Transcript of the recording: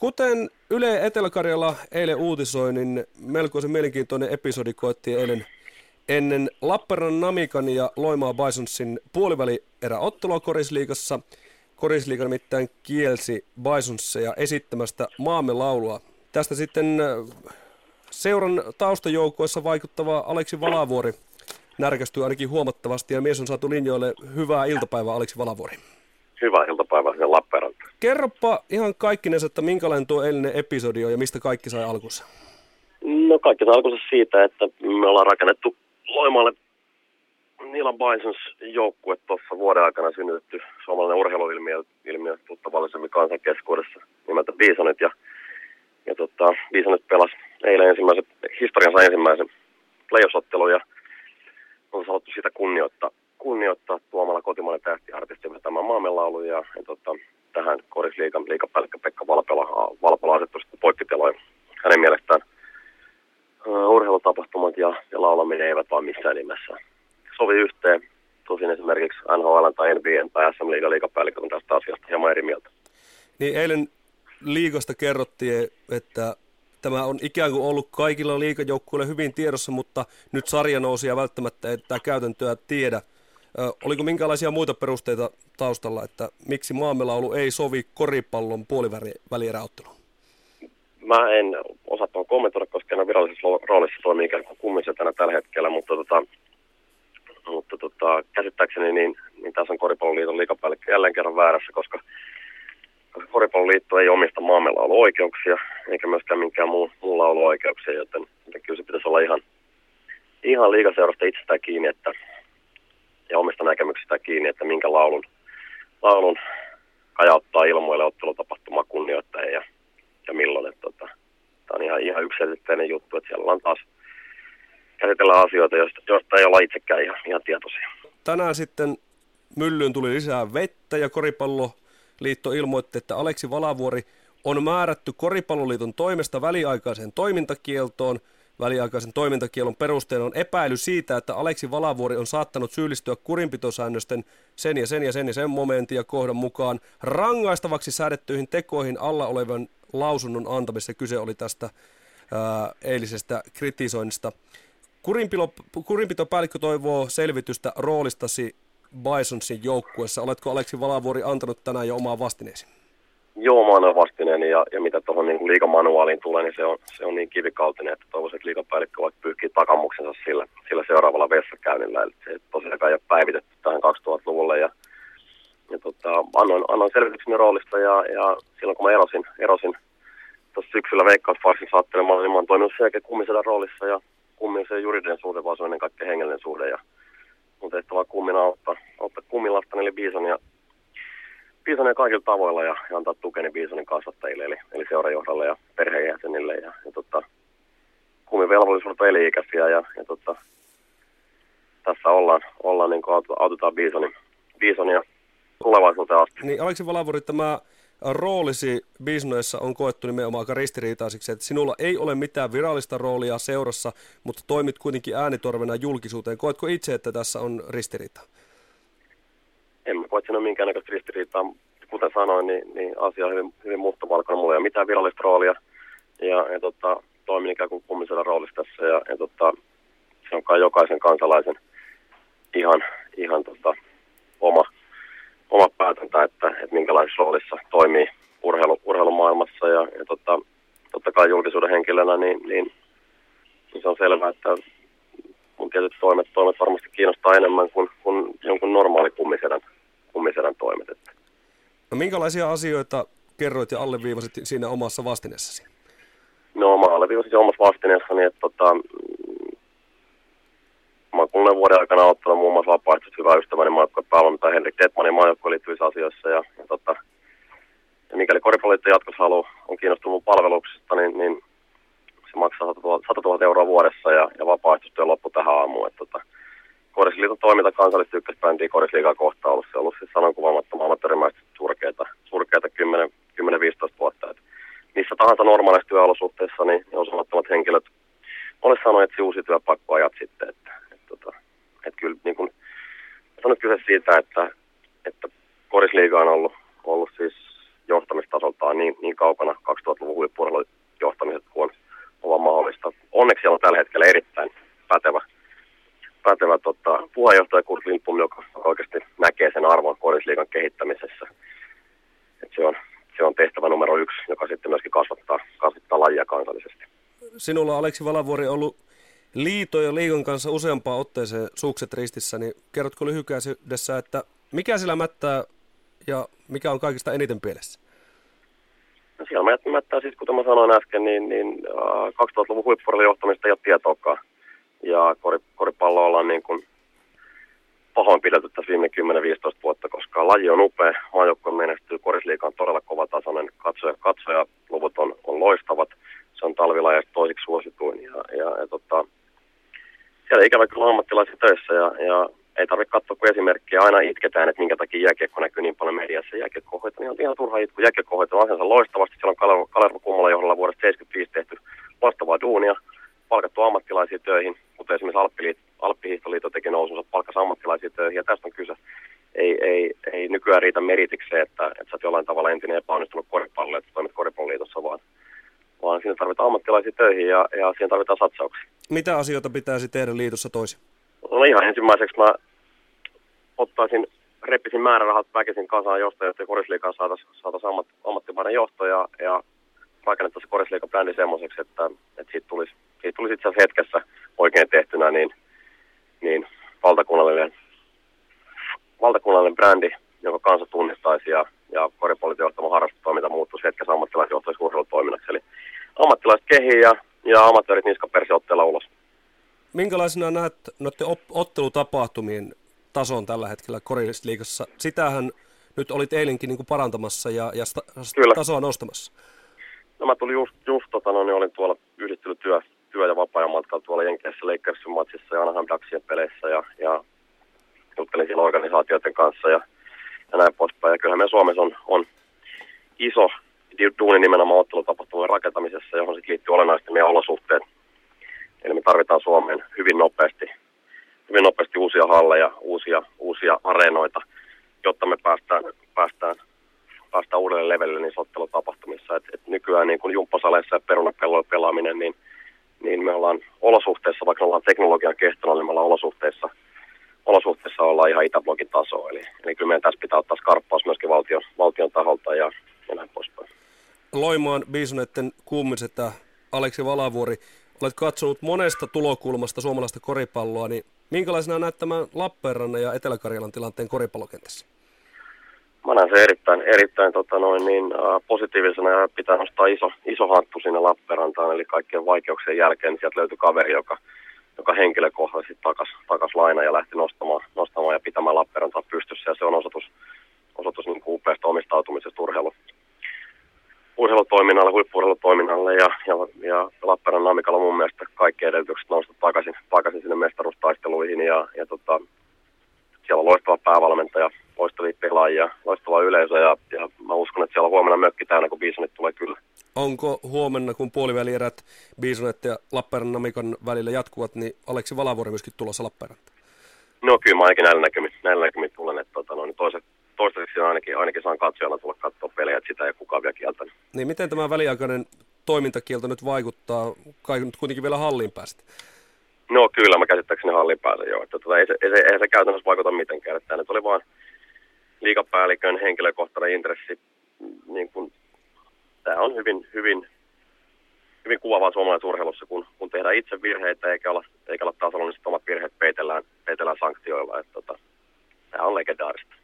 Kuten Yle Etelä-Karjala eilen uutisoi, niin melkoisen mielenkiintoinen episodi koettiin eilen ennen Lappeenrannan Namikan ja Loimaa Bisonsin puoliväli ottelua Korisliigassa. Korisliiga nimittäin kielsi Bisonsseja esittämästä maamme laulua. Tästä sitten äh, seuran taustajoukkoissa vaikuttava Aleksi Valavuori närkästyy ainakin huomattavasti ja mies on saatu linjoille. Hyvää iltapäivää Aleksi Valavuori. Hyvää iltapäivää sinne Lappeenrantaan. Kerropa ihan kaikkinensa, että minkälainen tuo eilinen episodi on ja mistä kaikki sai alkunsa? No kaikki sai alkunsa siitä, että me ollaan rakennettu Loimaalle Nilan Bisons joukkue tuossa vuoden aikana synnytetty suomalainen urheiluilmiö ilmiö tuttavallisemmin kansan keskuudessa nimeltä Bisonit. Ja, ja tota, Bisonit pelasi eilen ensimmäisen, historiansa ensimmäisen playoff ja on haluttu sitä kunnioittaa, kunnioittaa tuomalla kotimainen tähtiartisti vetämään maamelaulu ja, ja tota, tähän korisliikan liikapäällikkö Pekka Valpela, Valpela asettui sitten poikkiteloin. Hänen mielestään uh, urheilutapahtumat ja, ja laulaminen eivät vaan missään nimessä sovi yhteen. Tosin esimerkiksi NHL tai NBA tai SM Liiga liikapäällikkö on tästä asiasta hieman eri mieltä. Niin eilen liigasta kerrottiin, että tämä on ikään kuin ollut kaikilla liikajoukkuilla hyvin tiedossa, mutta nyt sarja nousi ja välttämättä ei tätä käytäntöä tiedä. Oliko minkälaisia muita perusteita taustalla, että miksi maamelaulu ei sovi koripallon puolivälieräotteluun? Mä en osaa tuon kommentoida, koska en virallisessa roolissa toimii ikään kuin kummisetänä tällä hetkellä, mutta, tota, mutta tota, käsittääkseni niin, niin tässä on Koripalloliiton liikapäällikkö jälleen kerran väärässä, koska koska Koripalloliitto ei omista maamelauluoikeuksia, eikä myöskään minkään muu, muu lauluoikeuksia, joten, joten kyllä se pitäisi olla ihan, ihan liikaseurasta itsestään kiinni, että, ja omista näkemyksistä kiinni, että minkä laulun, laulun kajauttaa ilmoille ottelutapahtuma kunnioittajia ja, ja milloin. Että, tota, tämä on ihan, ihan yksiselitteinen juttu, että siellä on taas käsitellään asioita, joista, joista ei olla itsekään ihan, ihan tietoisia. Tänään sitten myllyyn tuli lisää vettä ja koripallo liitto ilmoitti, että Aleksi Valavuori on määrätty Koripalloliiton toimesta väliaikaiseen toimintakieltoon. Väliaikaisen toimintakielon perusteena on epäily siitä, että Aleksi Valavuori on saattanut syyllistyä kurinpitosäännösten sen ja sen ja sen ja sen momentin ja kohdan mukaan rangaistavaksi säädettyihin tekoihin alla olevan lausunnon antamista. Kyse oli tästä ää, eilisestä kritisoinnista. Kurinpitopäällikkö toivoo selvitystä roolistasi Bisonsin joukkuessa. Oletko Aleksi Valavuori antanut tänään jo omaa vastineesi? Joo, mä annan vastineen ja, ja mitä tuohon niin liikamanuaaliin tulee, niin se on, se on niin kivikautinen, että toivoisin, että liikapäällikkö voisi pyyhkiä takamuksensa sillä, sillä seuraavalla vessakäynnillä. Eli se tosiaan ei ole päivitetty tähän 2000-luvulle ja, ja tota, annoin, annoin selvityksen roolista ja, ja silloin kun mä erosin, erosin tuossa syksyllä Veikkausfarsin saattelemaan, niin mä oon toiminut sen jälkeen kummisella roolissa ja kummin se juridinen suhde, vaan se on ennen kaikkea hengellinen suhde ja mun tehtävä kummina auttaa, auttaa kummilasta eli Biisonia, Biisonia kaikilla tavoilla ja, ja antaa tukeni Biisonin kasvattajille, eli, eli seurajohdalle ja perheenjäsenille. Ja, ja tota, kummin velvollisuudet on eli-ikäisiä ja, ja tota, tässä ollaan, ollaan niin autetaan Biisonin, Biisonia tulevaisuuteen asti. Niin Aleksi Valavuri, tämä roolisi bisnoessa on koettu nimenomaan aika ristiriitaisiksi, että sinulla ei ole mitään virallista roolia seurassa, mutta toimit kuitenkin äänitorvena julkisuuteen. Koetko itse, että tässä on ristiriita? En mä koe, että minkäännäköistä ristiriitaa. Kuten sanoin, niin, niin asia on hyvin, hyvin mustavalkoinen. Mulla ei ole mitään virallista roolia ja, ja tota, toimin ikään kuin kummisella roolissa tässä ja, ja tota, se on kai jokaisen kansalaisen ihan, ihan tota, oma oma päätäntä, että, että minkälaisessa roolissa toimii urheilu, urheilumaailmassa ja, ja tota, totta kai julkisuuden henkilönä, niin, niin, niin se on selvää, että tietyt toimet, toimet varmasti kiinnostaa enemmän kuin, kuin jonkun normaali kummisedän, kummisedän toimet. Että. No minkälaisia asioita kerroit ja alleviivasit siinä omassa vastineessasi? No mä alleviivasin omassa vastineessani, että tota, mä oon kuluneen vuoden aikana ottanut muun muassa vapaaehtoisesti hyvää ystäväni Markko Palon tai Henrik Tetmanin maajoukkoon liittyvissä asioissa. Ja, ja, tota, ja mikäli koripalliitto jatkossa halu, on kiinnostunut mun palveluksesta, niin, niin se maksaa 100 000, 100 000 euroa vuodessa ja, ja loppu tähän aamuun. Että, tota, Korisliiton toiminta kansallista ykkösbändiä Korisliigaa kohtaan ollut. Se on ollut siis sanonkuvaamattoman amatöörimäistä surkeita, surkeita 10-15 vuotta. Et missä tahansa normaalissa työolosuhteissa niin osaamattomat henkilöt olisi sanonut, että uusi työpaikka ajat sitten. Että, tota, että kyllä niin kuin, on nyt kyse siitä, että, että korisliiga on ollut, ollut siis johtamistasoltaan niin, niin kaukana 2000-luvun huippuurheilun johtamiset kuin on, mahdollista. Onneksi siellä on tällä hetkellä erittäin puheenjohtaja Kurt Lindblom, joka oikeasti näkee sen arvon korisliigan kehittämisessä. Et se, on, se on tehtävä numero yksi, joka sitten myöskin kasvattaa, kasvattaa lajia kansallisesti. Sinulla Aleksi Valavuori ollut liito ja liigon kanssa useampaan otteeseen sukset ristissä, niin kerrotko lyhykäisyydessä, että mikä sillä mättää ja mikä on kaikista eniten pielessä? No siellä mättää siis, kuten mä sanoin äsken, niin, niin äh, 2000-luvun huippurille johtamista ei ole tietoakaan. Ja kor, koripallo ollaan niin kuin pahoinpidelty tässä viime 10-15 vuotta, koska laji on upea, maajoukkue menestyy, korisliika on todella kova tasoinen, katsoja, katsoja luvut on, on loistavat, se on talvilajasta toisiksi suosituin ja, ja, ja tota, siellä ikävä kyllä ammattilaisia töissä ja, ja ei tarvitse katsoa kuin esimerkkiä. Aina itketään, että minkä takia jääkiekko näkyy niin paljon mediassa. Jääkiekkohoito niin on ihan turha itku. Jääkiekkohoito on asiansa loistavasti. Siellä on Kalervo Kummola johdolla vuodesta 75 tehty loistavaa duunia. Palkattu ammattilaisia töihin, kuten esimerkiksi Alppiliit, Alppihiihtoliitto teki nousunsa, palkkas ammattilaisia töihin. Ja tästä on kyse. Ei, ei, ei nykyään riitä meritikseen, että, että sä oot jollain tavalla entinen epäonnistunut koripallo, että toimit koripalloliitossa, vaan, vaan siinä tarvitaan ammattilaisia töihin ja, ja siinä tarvitaan satsauksia. Mitä asioita pitäisi tehdä liitossa toisin? No ihan ensimmäiseksi mä ottaisin, reppisin määrärahat väkisin kasaan josta, jotta korisliikaan saataisiin saatais ammat, ammattimainen johto ja, ja rakennettaisiin korisliikan brändi semmoiseksi, että, että siitä tulisi, siitä tulisi itse asiassa hetkessä oikein tehtynä niin, niin valtakunnallinen, valtakunnallinen brändi, jonka kansa tunnistaisi ja, ja koripallitin johtama harrastustoiminta muuttuisi hetkessä ammattilaisjohtoisi urheilutoiminnaksi. Eli ammattilaiset kehiin ja, ja amatöörit niskapersi otteella ulos. Minkälaisena näet noiden ottelutapahtumien tason tällä hetkellä korillisliigassa? Sitähän nyt olit eilenkin niin kuin parantamassa ja, ja sta, Kyllä. tasoa nostamassa. No mä tulin just, just tota, no, niin olin tuolla yhdistynyt työ, ja vapaa-ajan tuolla Jenkeissä Lakersin matsissa ja Anaheim Ducksien peleissä ja, ja juttelin siellä organisaatioiden kanssa ja, ja näin poispäin. Ja kyllähän meidän Suomessa on, on iso duuni nimenomaan ottelutapahtumien rakentamisessa, johon sitten liittyy olennaisesti meidän olosuhteet. Eli me tarvitaan Suomeen hyvin nopeasti, hyvin nopeasti uusia halleja, uusia, uusia areenoita, jotta me päästään, päästään, päästään uudelle levelille niissä ottelutapahtumissa. Et, et nykyään niin kuin jumppasaleissa ja perunapelloilla pelaaminen, niin, niin me ollaan olosuhteissa, vaikka me ollaan teknologian kehtona, niin me ollaan olosuhteissa, olosuhteissa ollaan ihan Itäblogin taso. Eli, eli kyllä meidän tässä pitää ottaa skarppaus myöskin valtion, valtion taholta ja, ja näin poispäin. Loimaan Biisonetten kuumisetä Aleksi Valavuori, olet katsonut monesta tulokulmasta suomalaista koripalloa, niin minkälaisena näet tämän Lappeenrannan ja Etelä-Karjalan tilanteen koripallokentässä? Mä näen se erittäin, erittäin tota noin, niin, uh, positiivisena ja pitää nostaa iso, iso hattu sinne Lappeenrantaan, eli kaikkien vaikeuksien jälkeen niin sieltä löytyi kaveri, joka, joka henkilökohtaisesti takas, takas laina ja lähti nostamaan, nostamaan ja pitämään Lappeenrantaa pystyssä. Ja se on osoitus, osoitus niin upeasta omistautumisesta urheilu, urheilutoiminnalle, huippuurheilutoiminnalle ja, ja, ja Lappeenrannan Namikalla on mun mielestä kaikki edellytykset nousta takaisin, takaisin sinne mestaruustaisteluihin. Ja, ja tota, siellä on loistava päävalmentaja, loistavia pelaajia, loistava yleisö ja, ja mä uskon, että siellä on huomenna mökki täynnä, kun Bisonit tulee kyllä. Onko huomenna, kun puolivälierät Bisonet ja Lappeenrannan Namikan välillä jatkuvat, niin Aleksi Valavuori myöskin tulossa Lappeenrantaan? No kyllä mä ainakin näillä näkymin, näillä näkymin tulen, että tota, no, niin toiset, toistaiseksi ainakin, ainakin saan katsojana tulla katsoa pelejä, että sitä ei kukaan vielä kieltänyt. Niin miten tämä väliaikainen toimintakielto nyt vaikuttaa, kai nyt kuitenkin vielä hallin päästä? No kyllä, mä käsittääkseni hallin pääsen jo. Että, tota, ei, se, ei, se, ei se käytännössä vaikuta mitenkään. Että nyt oli vain liikapäällikön henkilökohtainen intressi. Niin kun, tämä on hyvin, hyvin, hyvin kuvaavaa suomalaisessa urheilussa, kun, kun tehdään itse virheitä eikä olla, eikä olla tasolla, niin omat virheet peitellään, peitellään sanktioilla. Että, tota, tämä on legendaarista.